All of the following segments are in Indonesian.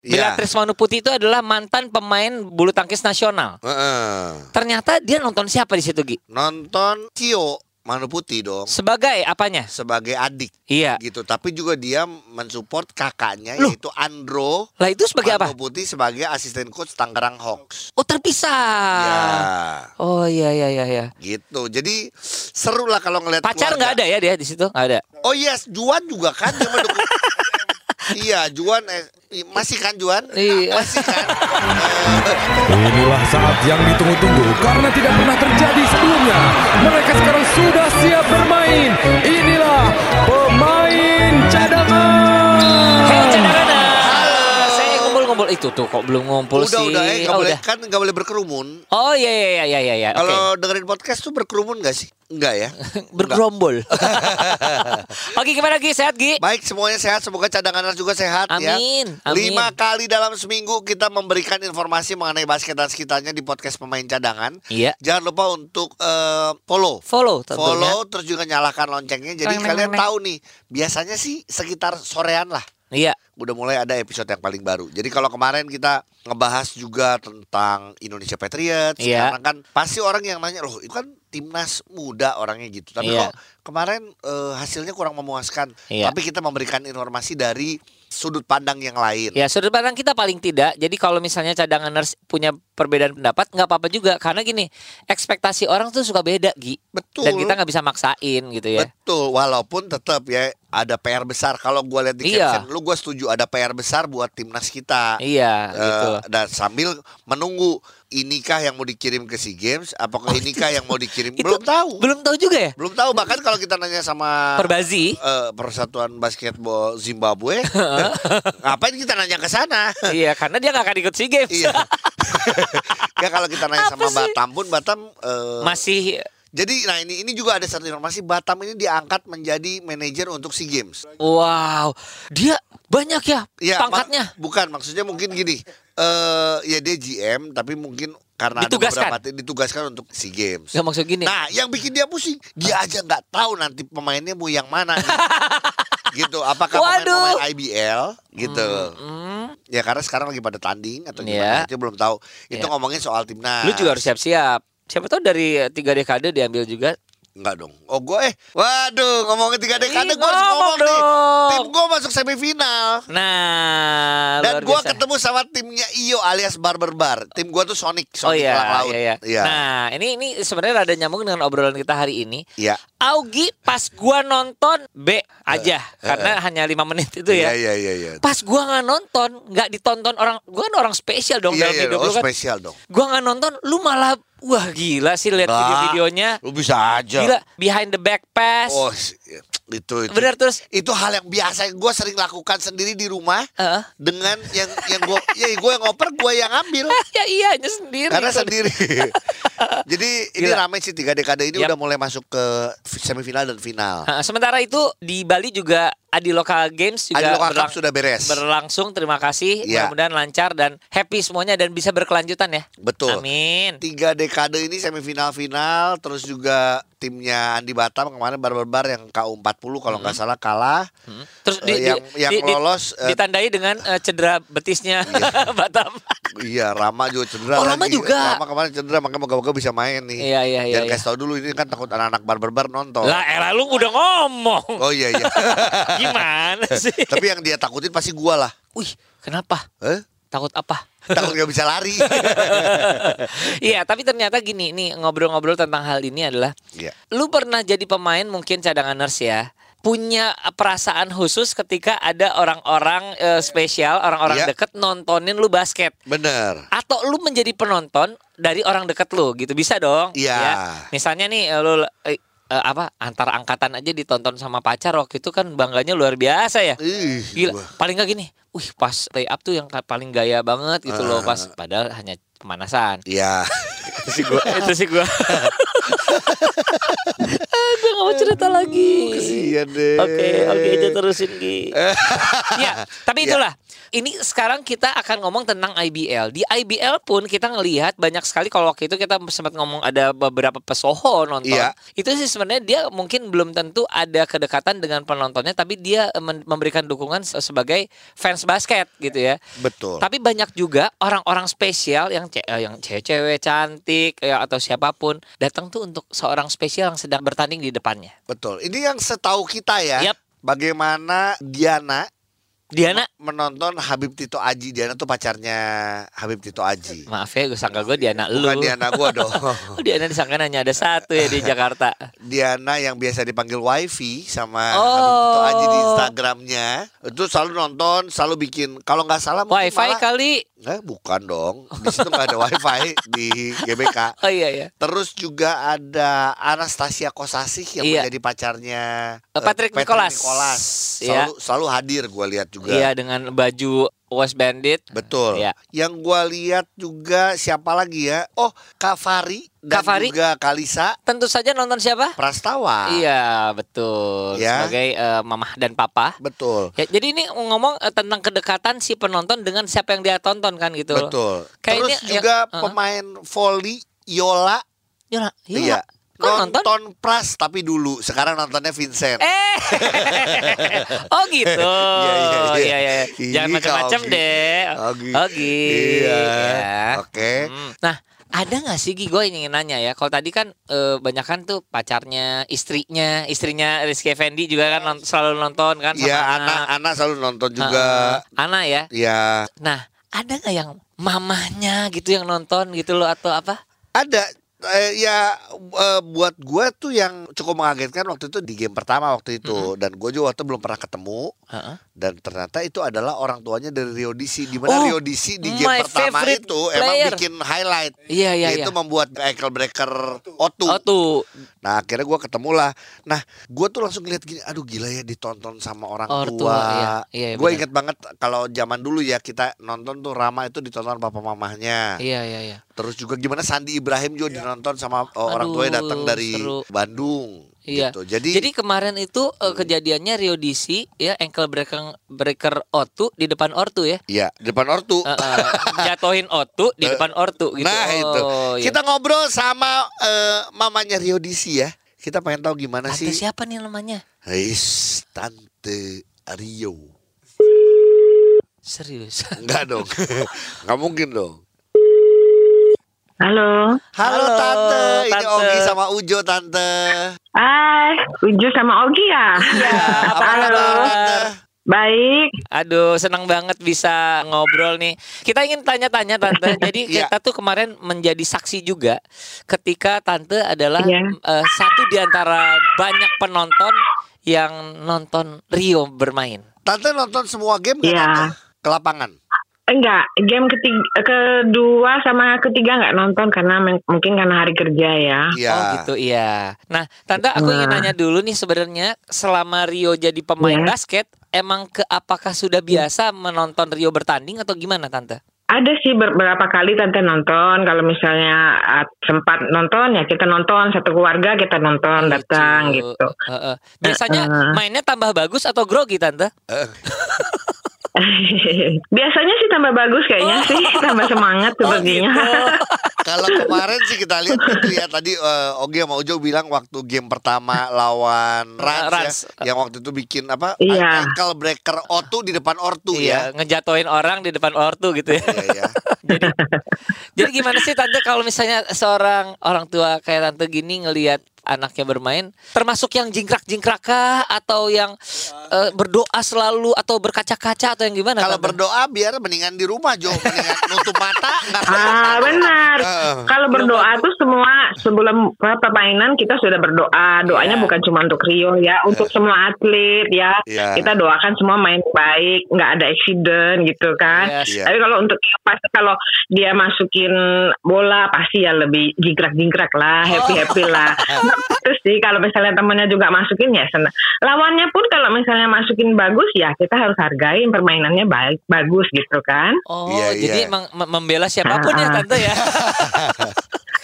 Iya. Beatrice Manu Putih itu adalah mantan pemain bulu tangkis nasional. Heeh. Ternyata dia nonton siapa di situ Gi? Nonton Tio Manu Putih dong Sebagai apanya? sebagai adik Iya. gitu. Tapi juga dia mensupport kakaknya Loh. yaitu Andro Lah itu sebagai apa? Manu Putih sebagai asisten coach Tangerang Hawks. Oh terpisah. Ya, Oh iya iya iya iya. gitu. Jadi seru lah kalau ngeliat Pacar nggak ada ya dia di situ? Nggak ada. Oh iya, Juan juga kan dia mendukung. iya, Juan eh, masih kan Juan? Iya. Masih kan? Inilah saat yang ditunggu-tunggu karena tidak pernah terjadi sebelumnya. Mereka sekarang sudah siap bermain. Inilah pemain cadangan. Itu tuh kok belum ngumpul udah sih. udah eh nggak Oh, boleh udah. kan nggak boleh berkerumun. Oh iya iya iya iya iya. Oke. Kalau dengerin podcast tuh berkerumun gak sih? Enggak ya? Bergerombol. Oke gimana Gi? Sehat Gi? Baik semuanya sehat, semoga cadangan juga sehat ya. Amin, amin. Lima kali dalam seminggu kita memberikan informasi mengenai basket dan sekitarnya di podcast pemain cadangan. Iya. Jangan lupa untuk eh, follow. Follow tentunya. Follow terus juga nyalakan loncengnya. Jadi neng, kalian neng, neng. tahu nih, biasanya sih sekitar sorean lah. Iya. Udah mulai ada episode yang paling baru. Jadi kalau kemarin kita ngebahas juga tentang Indonesia Patriots, Iya. karena kan pasti orang yang nanya loh, itu kan timnas muda orangnya gitu. Tapi Iya. kok kemarin eh, hasilnya kurang memuaskan. Iya. Tapi kita memberikan informasi dari sudut pandang yang lain. Ya sudut pandang kita paling tidak. Jadi kalau misalnya cadanganers punya perbedaan pendapat nggak apa-apa juga. Karena gini ekspektasi orang tuh suka beda Gi. Betul. Dan kita nggak bisa maksain gitu ya. Betul, walaupun tetap ya ada PR besar. Kalau gue lihat di Iya. caption, lu gue setuju ada PR besar buat timnas kita. Iya Eh, gitu. dan sambil menunggu inikah yang mau dikirim ke SEA Games, apakah inikah yang mau dikirim Itu belum tahu. Belum tahu juga ya. Belum tahu bahkan kalau kita nanya sama Perbazi. eh, Persatuan Basketball Zimbabwe, ngapain kita nanya ke sana? iya karena dia nggak akan ikut SEA Games. iya. ya kalau kita nanya Apa sama sih? Batam pun Batam eh, Masih jadi nah ini ini juga ada satu informasi Batam ini diangkat menjadi manajer untuk SEA Games. wow. Dia banyak ya, Ya, pangkatnya. mak- bukan maksudnya mungkin gini. Eh ya dia GM tapi mungkin karena Ditugaskan. ada beberapa ditugaskan untuk SEA Games. Gak maksud gini. Nah, yang bikin dia pusing, dia aja nggak tahu nanti pemainnya mau yang mana gitu. Apakah pemain-pemain IBL gitu. Hmm, Ya karena sekarang lagi pada tanding atau gimana itu belum tahu. Itu Iya. ngomongin soal timnas. lu juga harus siap-siap. Siapa tahu dari tiga dekade diambil juga. Enggak dong. Oh gue eh. Waduh ngomongin tiga dekade gue harus ngomong ngomong nih. dong. Tim gue masuk semifinal. Nah, Dan gue ketemu sama timnya Iyo alias Barber Bar. Tim gue tuh Sonic, Oh Sonic iya, Elang Laut. iya, iya. Iya. Nah, ini ini sebenarnya ada nyambung dengan obrolan kita hari ini. Iya. Augie pas gua nonton B aja karena hanya lima menit itu Iya, ya. iya, iya, iya. Pas gua nggak nonton, nggak ditonton orang, gua kan orang spesial dong Iya, dalam iya, hidup oh lu kan. spesial dong. Gua nggak nonton, lu malah wah gila sih lihat video-videonya. Lu bisa aja. Gila, behind the back pass. Oh, itu itu. Bener terus Itu hal yang biasa yang gue sering lakukan sendiri di rumah Heeh. dengan yang yang gue ya gue yang ngoper gue yang ambil ya iya hanya sendiri. karena sendiri. Jadi ini Gila. ramai sih tiga dekade ini Yap. udah mulai masuk ke semifinal dan final. Nah, sementara itu di Bali juga Adi Local Games juga Adi Lokal berlang- sudah beres. berlangsung. Terima kasih. Iya. Mudah-mudahan lancar dan happy semuanya dan bisa berkelanjutan ya. Betul. Amin. Tiga dekade ini semifinal final terus juga timnya Andi Batam kemarin bar-bar yang KU40 kalau nggak salah kalah. Hmm. Terus Eh, yang- yang lolos, eh, ditandai dengan eh, cedera betisnya Batam. Iya, Rama juga cedera Oh, Rama lagi. juga. Rama kemarin cedera makanya moga-moga bisa main nih. Iya, iya, iya, Jangan iya. kasih tau dulu ini kan takut anak-anak bar-bar nonton. Lah, elah lu udah ngomong. Oh iya iya. Gimana sih? Tapi yang dia takutin pasti gua lah. Wih, kenapa? Eh? Takut apa? Takut gak bisa lari. Iya, tapi ternyata gini, nih ngobrol-ngobrol tentang hal ini adalah Iya. lu pernah jadi pemain mungkin cadanganers ya punya perasaan khusus ketika ada orang-orang eh, spesial, orang-orang Iya. deket nontonin lu basket. Bener. Atau lu menjadi penonton dari orang deket lu gitu bisa dong? Iya. ya. Misalnya nih eh, lu eh, eh, apa antar angkatan aja ditonton sama pacar waktu itu kan bangganya luar biasa ya. Ih, Gila, paling gak gini. Wih, pas lay up tuh yang paling gaya banget gitu loh pas padahal hanya pemanasan. Iya. itu sih gua itu sih gua Ah, gua gak mau cerita lagi Kesian deh. oke oke aja terusin Gi ya tapi Ya. itulah ini sekarang kita akan ngomong tentang IBL. Di IBL pun kita ngelihat banyak sekali kalau waktu itu kita sempat ngomong ada beberapa pesoho nonton. Iya. Itu sih sebenarnya dia mungkin belum tentu ada kedekatan dengan penontonnya tapi dia memberikan dukungan se- sebagai fans basket gitu ya. Betul. Tapi banyak juga orang-orang spesial yang ce- eh, yang cewek-cewek cantik ya, atau siapa pun datang tuh untuk seorang spesial yang sedang bertanding di depannya. Betul. Ini yang setahu kita ya. Yap. Bagaimana Diana Diana, menonton Habib Tito Aji. Diana tuh pacarnya Habib Tito Aji. maaf ya gue sangka gue Diana lu. Bukan Diana gua dong. Oh, Diana disangka hanya ada satu ya di Jakarta. Diana yang biasa dipanggil wifi sama Oh. Habib Tito Aji di Instagramnya. Itu selalu nonton, selalu bikin. Kalau nggak salah Wifi malah- kali. Eh, bukan dong. Di situ nggak ada wifi di GBK. Oh iya ya. Terus juga ada Anastasia Kosasih yang Iya. menjadi pacarnya Eh, eh, Patrick Nicholas. Nicholas. Selalu, selalu hadir gue lihat juga. Iya dengan baju West Bandit. Betul. Iya. Yang gua lihat juga siapa lagi ya? Oh, Kak Fari dan Kak Fari? juga Kalisa Tentu saja nonton siapa? Prastawa. Iya betul. Ya. Sebagai eh, mamah dan papa. Betul. Ya, jadi ini ngomong eh, tentang kedekatan si penonton dengan siapa yang dia tonton kan gitu. Betul. Kayaknya Terus yang- juga uh-uh. pemain volley Yola Yola, Yola. iya. Kok nonton? Nonton Pras tapi dulu. Sekarang nontonnya Vincent. Eh, oh gitu. Iya, iya, iya. Iya, iya. Ih, Jangan macam-macam Ogi. deh. Ogi. Ogi. Iya. Ya. Oke. Hmm. Nah, ada nggak sih Gi? Gue ingin nanya ya. Kalau tadi kan eh, banyak kan tuh pacarnya, istrinya, istrinya Rizky Effendi juga kan non- selalu nonton kan. sama Iya, anak anak selalu nonton juga. Heeh. Anak ya. Iya. Nah, ada nggak yang mamahnya gitu yang nonton gitu loh atau apa? Ada eh, ya eh, buat gua tuh yang cukup mengagetkan waktu itu di game pertama waktu itu dan gue juga waktu belum pernah ketemu Heeh. dan ternyata itu adalah orang tuanya dari Rio DC di mana Oh, Rio DC di game pertama itu emang player. bikin highlight Iya, iya, yaitu iya. membuat ankle breaker O2 Oh tuh nah akhirnya gua ketemu lah nah gue tuh langsung lihat gini aduh gila ya ditonton sama orang Orang tua, tua, iya. Iya, gue inget banget kalau zaman dulu ya kita nonton tuh Rama itu ditonton papa mamahnya Iya iya iya. Terus juga gimana Sandi Ibrahim juga dinonton sama uh, orang Aduh, tuanya datang dari seru. Bandung. Iya. Gitu. Jadi, Jadi kemarin itu eh, kejadiannya Rio DC ya ankle breaker breaker Otu di depan Ortu ya. ya di depan ortu. Eh, eh, jatuhin Otu di Eh, depan Ortu gitu. Nah itu. Oh, iya. Kita ngobrol sama eh, mamanya Rio DC ya. Kita pengen tahu gimana Tante sih. siapa nih namanya? Hais, Tante Rio. Serius. Enggak dong. Enggak mungkin dong. Halo. Halo, Halo, Tante. Ini Tante. Ogi sama Ujo Tante. Hai, Uju sama Ogi ya? Iya, apa Halo. kabar? Tante? Baik. Aduh, senang banget bisa ngobrol nih. Kita ingin tanya-tanya Tante. Jadi Iya. kita tuh kemarin menjadi saksi juga ketika Tante adalah Iya. eh, satu di antara banyak penonton yang nonton Rio bermain. Tante nonton semua game nggak Iya. Tante? Ke lapangan. Enggak, game ketiga, kedua sama ketiga nggak nonton karena mungkin karena hari kerja ya. Iya. Oh gitu iya. Nah, Tante aku ingin Nah. nanya dulu nih sebenarnya selama Rio jadi pemain Iya. basket, emang ke apakah sudah biasa menonton Rio bertanding atau gimana Tante? Ada sih beberapa kali tante nonton. Kalau misalnya sempat nonton ya kita nonton satu keluarga kita nonton datang Lucu. gitu. Heeh. Biasanya Heeh. mainnya tambah bagus atau grogi Tante? Biasanya sih tambah bagus kayaknya Oh. sih, tambah semangat sepertinya. gitu. Kalau kemarin sih kita lihat itu ya tadi eh, Ogi sama Ujo bilang waktu game pertama lawan Rans, Rans. ya, yang waktu itu bikin apa Iya. ankle breaker Otu di depan Ortu Iya, ya. ngejatoin orang di depan ortu gitu ya. Iya ya. jadi jadi gimana sih tante kalau misalnya seorang orang tua kayak tante gini ngelihat anaknya bermain termasuk yang jingkrak-jingkrak kah atau yang eh, berdoa selalu atau berkaca-kaca atau yang gimana Kalau berdoa biar mendingan di rumah Jo, mendingan nutup mata nggak Ah benar. Heeh. Kalau berdoa tuh semua sebelum apa, permainan kita sudah berdoa. Doanya Iya. bukan cuma untuk Rio ya, untuk semua atlet ya. Iya. Kita doakan semua main baik, nggak ada accident gitu kan. Yes. Iya. Tapi kalau untuk pasti kalau dia masukin bola pasti ya lebih jingkrak-jingkrak lah, happy-happy lah. Terus sih kalau misalnya temennya juga masukin ya senang. Lawannya pun kalau misalnya masukin bagus ya kita harus hargain permainannya baik bagus gitu kan. Oh, Iya, jadi iya. mem- mem- membela siapa pun ya Ah. tante ya.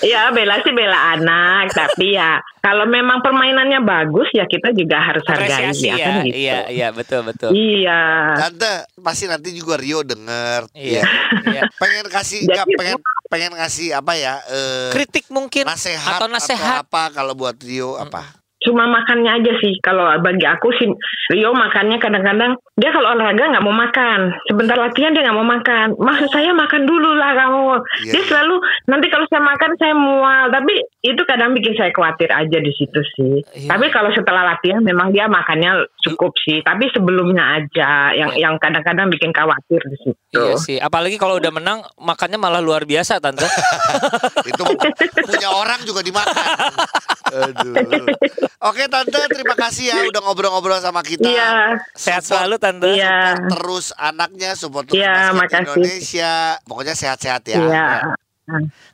Ya bela sih bela anak, tapi ya kalau memang permainannya bagus ya kita juga harus hargai Apresiasi ya, ya. kan gitu. Iya, iya, betul, betul. Iya. Tante pasti nanti juga Rio denger. Iya. Ya. iya. Pengen kasih Jadi- nggak pengen pengen ngasih apa ya? eh, Kritik mungkin nasehat atau nasehat. apa kalau buat Rio apa? Cuma makannya aja sih. Kalau bagi aku sih Rio makannya kadang-kadang dia kalau olahraga nggak mau makan. Sebentar latihan dia nggak mau makan. Maksud saya makan dulu lah kamu. Iya, dia selalu nanti kalau saya makan saya mual. Tapi itu kadang bikin saya khawatir aja di situ sih. Iya. Tapi kalau setelah latihan memang dia makannya cukup sih. Tapi sebelumnya aja yang yang kadang-kadang bikin khawatir di situ. Iya sih, apalagi kalau udah menang makannya malah luar biasa tante. Itu punya orang juga dimakan. Aduh. Oke tante, terima kasih ya udah ngobrol-ngobrol sama kita. Iya. Sehat Support- selalu tante. Iya. terus anaknya, support terus Iya, basket makasih. Indonesia. Pokoknya sehat-sehat ya. Iya.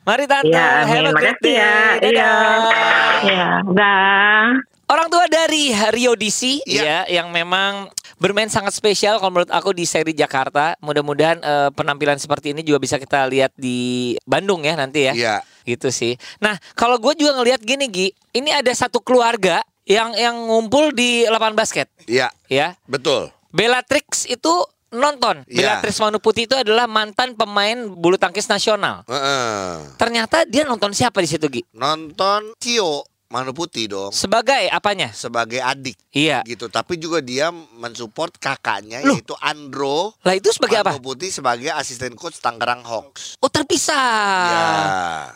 Mari tante, Iya, have a amin. great day. ya. Iya. Dadah. Iya. Dah. Orang tua dari Rio DC Iya. ya yang memang bermain sangat spesial kalau menurut aku di seri Jakarta. Mudah-mudahan eh, penampilan seperti ini juga bisa kita lihat di Bandung ya nanti ya. Iya. Gitu sih. Nah, kalau gue juga ngelihat gini Gi, ini ada satu keluarga yang yang ngumpul di lapangan basket Iya, ya. betul. Bellatrix itu nonton. Iya. Bellatrix Manuputi itu adalah mantan pemain bulu tangkis nasional. Heeh. Ternyata dia nonton siapa di situ Gi? Nonton Cio Manu Putih dong Sebagai apanya? sebagai adik Iya. gitu. Tapi juga dia mensupport kakaknya Loh. yaitu Andro Lah itu sebagai apa? Manu Putih sebagai asisten coach Tangerang Hawks. Oh terpisah. Ya,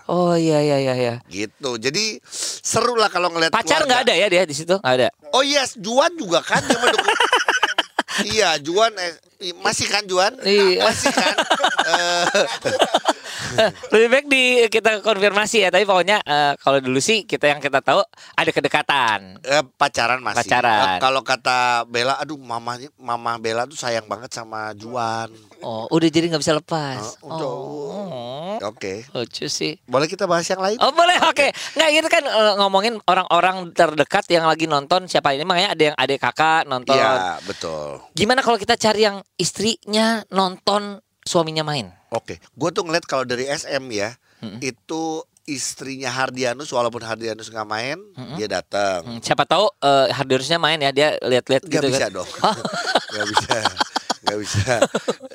Oh iya iya iya iya. gitu. Jadi seru lah kalau ngeliat Pacar nggak ada ya dia di situ? Nggak ada. Oh yes, Juan juga kan dia mendukung. iya, Juan eh, masih kan Juan? Iya. Masih kan? Lebih baik di kita konfirmasi ya. Tapi pokoknya eh, kalau dulu sih kita yang kita tahu ada kedekatan. eh, pacaran masih. Pacaran. Eh, kalau kata Bella, aduh mamanya mama Bella tuh sayang banget sama Juan. Oh udah jadi nggak bisa lepas. Udah. Oh, Oke. lucu sih. Boleh kita bahas yang lain? Oh boleh oke Nggak gitu kan eh, ngomongin orang-orang terdekat yang lagi nonton siapa ini Makanya ada yang adik kakak nonton Iya, betul. Gimana kalau kita cari yang istrinya nonton suaminya main Oke, gue tuh ngeliat kalau dari SM ya, itu istrinya Hardianus walaupun Hardianus nggak main, dia datang. Hmm, Siapa tahu eh, Hardiusnya main ya Dia lihat-lihat Gak gitu bisa kan dong, nggak bisa, nggak bisa.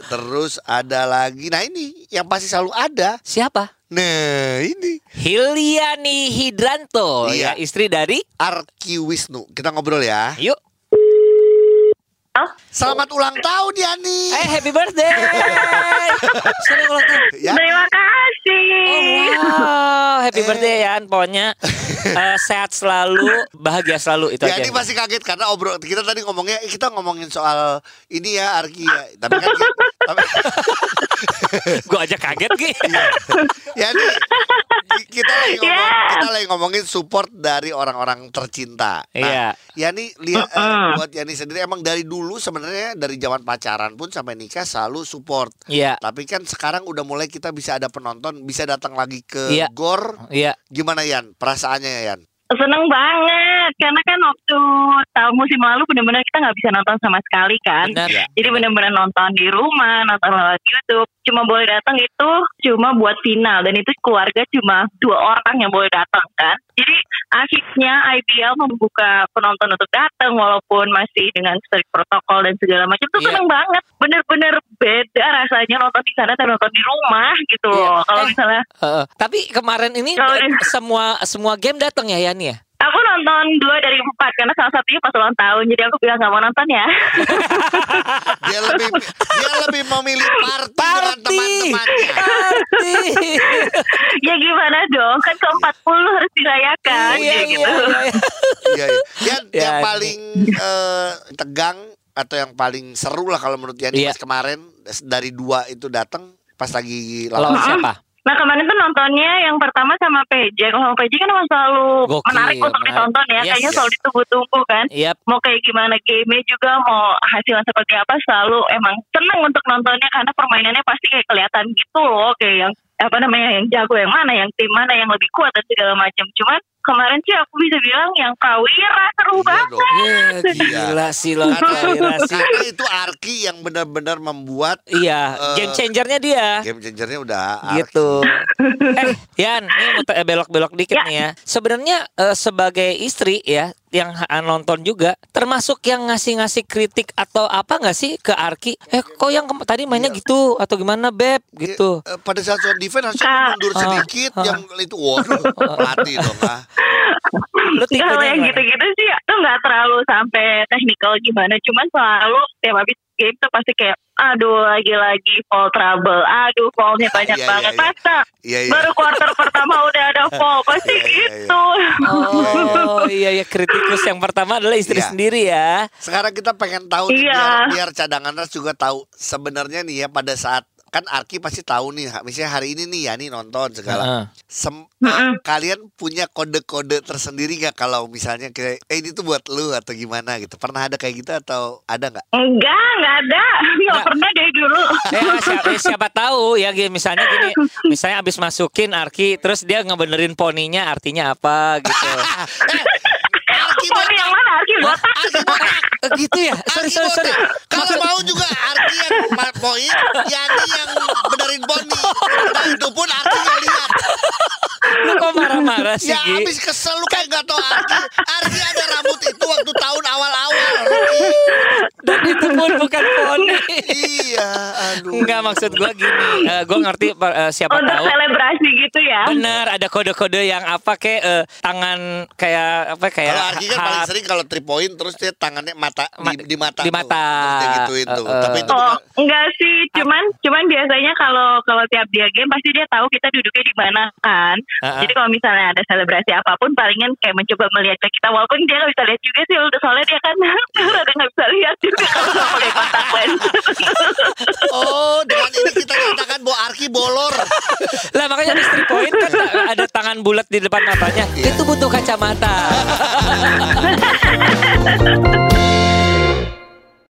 Terus ada lagi, nah ini yang pasti selalu ada. Siapa? Nah ini Hiliani Hidranto Iya. ya istri dari Arki Wisnu. Kita ngobrol ya. Yuk Selamat ulang tahun Yani. Eh happy birthday Senang ulang tahun Ya, Terima kasih. Oh wow Happy Eh. birthday ya Pokoknya eh, Sehat selalu Bahagia selalu Itu aja Yani masih kaget karena obrol kita tadi ngomongnya eh, kita ngomongin soal ini ya Arki ya. Tapi kan kita, Gue aja kaget Ki Yani kita lagi ngomong Yeah. kita lagi ngomongin support dari orang-orang tercinta. Nah, Iya. Yani lihat eh, Mm-mm. buat Yani sendiri emang dari dulu sebenarnya dari zaman pacaran pun sampai nikah selalu support. Iya Tapi kan sekarang udah mulai kita bisa ada penonton, bisa datang lagi ke Iya. gor. Iya Gimana Yan? Perasaannya ya Yan? Seneng banget karena kan waktu tahun musim lalu benar-benar kita nggak bisa nonton sama sekali kan. Benar Iya. Jadi benar-benar nonton di rumah, nonton lewat YouTube. Cuma boleh datang itu cuma buat final dan itu keluarga cuma dua orang yang boleh datang kan. Jadi akhirnya IBL membuka penonton untuk datang walaupun masih dengan strict protokol dan segala macam. Itu Iya. seneng banget. Bener-bener beda rasanya nonton di sana dan nonton di rumah gitu Iya. loh. Kalau Eh. misalnya Heeh. Tapi kemarin ini Kalau ini- semua semua game datang ya Yani ya Aku nonton dua dari empat karena salah satunya pas ulang tahun jadi aku bilang gak mau nonton ya. Dia lebih dia lebih memilih party, dengan teman-temannya. Party ya gimana dong kan ke 40 harus dirayakan Iya ya iya gitu. iya Iya, iya. Yan, Ya, yang ini. paling eh, tegang atau yang paling seru lah kalau menurut Yani Iya. pas kemarin dari dua itu datang pas lagi lawan siapa Nah kemarin tuh nontonnya yang pertama sama PJ. Kalau PJ kan emang selalu Gokil, menarik untuk menarik. ditonton ya. Yes, Kayaknya yes. selalu ditunggu-tunggu kan. Yap Mau kayak gimana game juga, mau hasilnya seperti apa selalu emang seneng untuk nontonnya karena permainannya pasti kayak kelihatan gitu loh. Kayak yang apa namanya yang jago yang mana, yang tim mana yang lebih kuat dan segala macam. Cuman kemarin sih aku bisa bilang yang Prawira seru Iya banget. dong. Iya, gila sih lo Karena, Prawira sih. karena itu Arki yang benar-benar membuat Iya, Eh, game changernya dia. game changernya udah Arki. Gitu. Eh, Yan, ini te- belok-belok dikit Ya. nih ya. Sebenarnya eh, sebagai istri ya yang ha- nonton juga termasuk yang ngasih-ngasih kritik atau apa nggak sih ke Arki? Eh, kok yang tadi mainnya gitu atau gimana, Beb? Gitu. Eh, pada saat zone defense harusnya Kak. mundur Ah, sedikit ah. yang itu waduh mati dong ah. Kalau yang gitu-gitu sih tuh nggak terlalu sampai teknikal gimana, cuman selalu tiap habis game tuh pasti kayak aduh lagi-lagi fall trouble, aduh fallnya banyak Iya, iya, banget. iya. Masa Iya iya. baru quarter pertama udah ada fall, pasti Iya, iya, iya. gitu. Oh iya ya kritikus yang pertama adalah istri Iya. sendiri ya. Sekarang kita pengen tahu nih, Iya. biar, biar cadangan ras juga tahu sebenarnya nih ya pada saat kan Arki pasti tahu nih, misalnya hari ini nih ya nih nonton segala. Heeh. Sem- Mm-mm. kalian punya kode-kode tersendiri nggak kalau misalnya kayak eh ini tuh buat lu atau gimana gitu? Pernah ada kayak gitu atau ada nggak? Enggak, enggak ada. Enggak Nggak. pernah dari dulu. Eh, siapa, eh, siapa tahu ya misalnya gini, misalnya abis masukin Arki terus dia ngebenerin poninya artinya apa gitu. Arki Poni yang mana? Arki botak. Gitu ya? Sorry sorry sorry. Kalau mau juga Arki yang poin, Yani yang benerin poni. Nah, itu pun Arki lihat. Marah-marah sih? Ya habis kesel lu kayak gak tau Arki Arki ada rambut itu waktu tahun awal-awal. Dan itu pun bukan poni. Iya aduh Enggak maksud gua gini, eh, gua ngerti eh, siapa Untuk tahu selebrasi gitu ya. Bener, ada kode-kode yang apa kayak eh, tangan kayak apa kayak Kalau Arki kan paling hat- sering kalau 3 point Terus dia tangannya mata Ma- di, di mata di mata. Tuh Eh, eh. Tapi itu Oh, bukan- enggak sih. Cuman cuman biasanya kalau kalau tiap dia game pasti dia tahu kita duduknya di mana kan. Heeh. Jadi kalau misalnya ada selebrasi apa pun palingan kayak mencoba melihat ke kita walaupun dia nggak bisa lihat juga sih soalnya dia kan rada nggak bisa lihat juga kalau nggak pakai kontak lens. Oh dengan ini kita nyatakan bahwa Arki bolor Lah makanya three point kan ada tangan bulat di depan matanya. Iya. Itu butuh kacamata.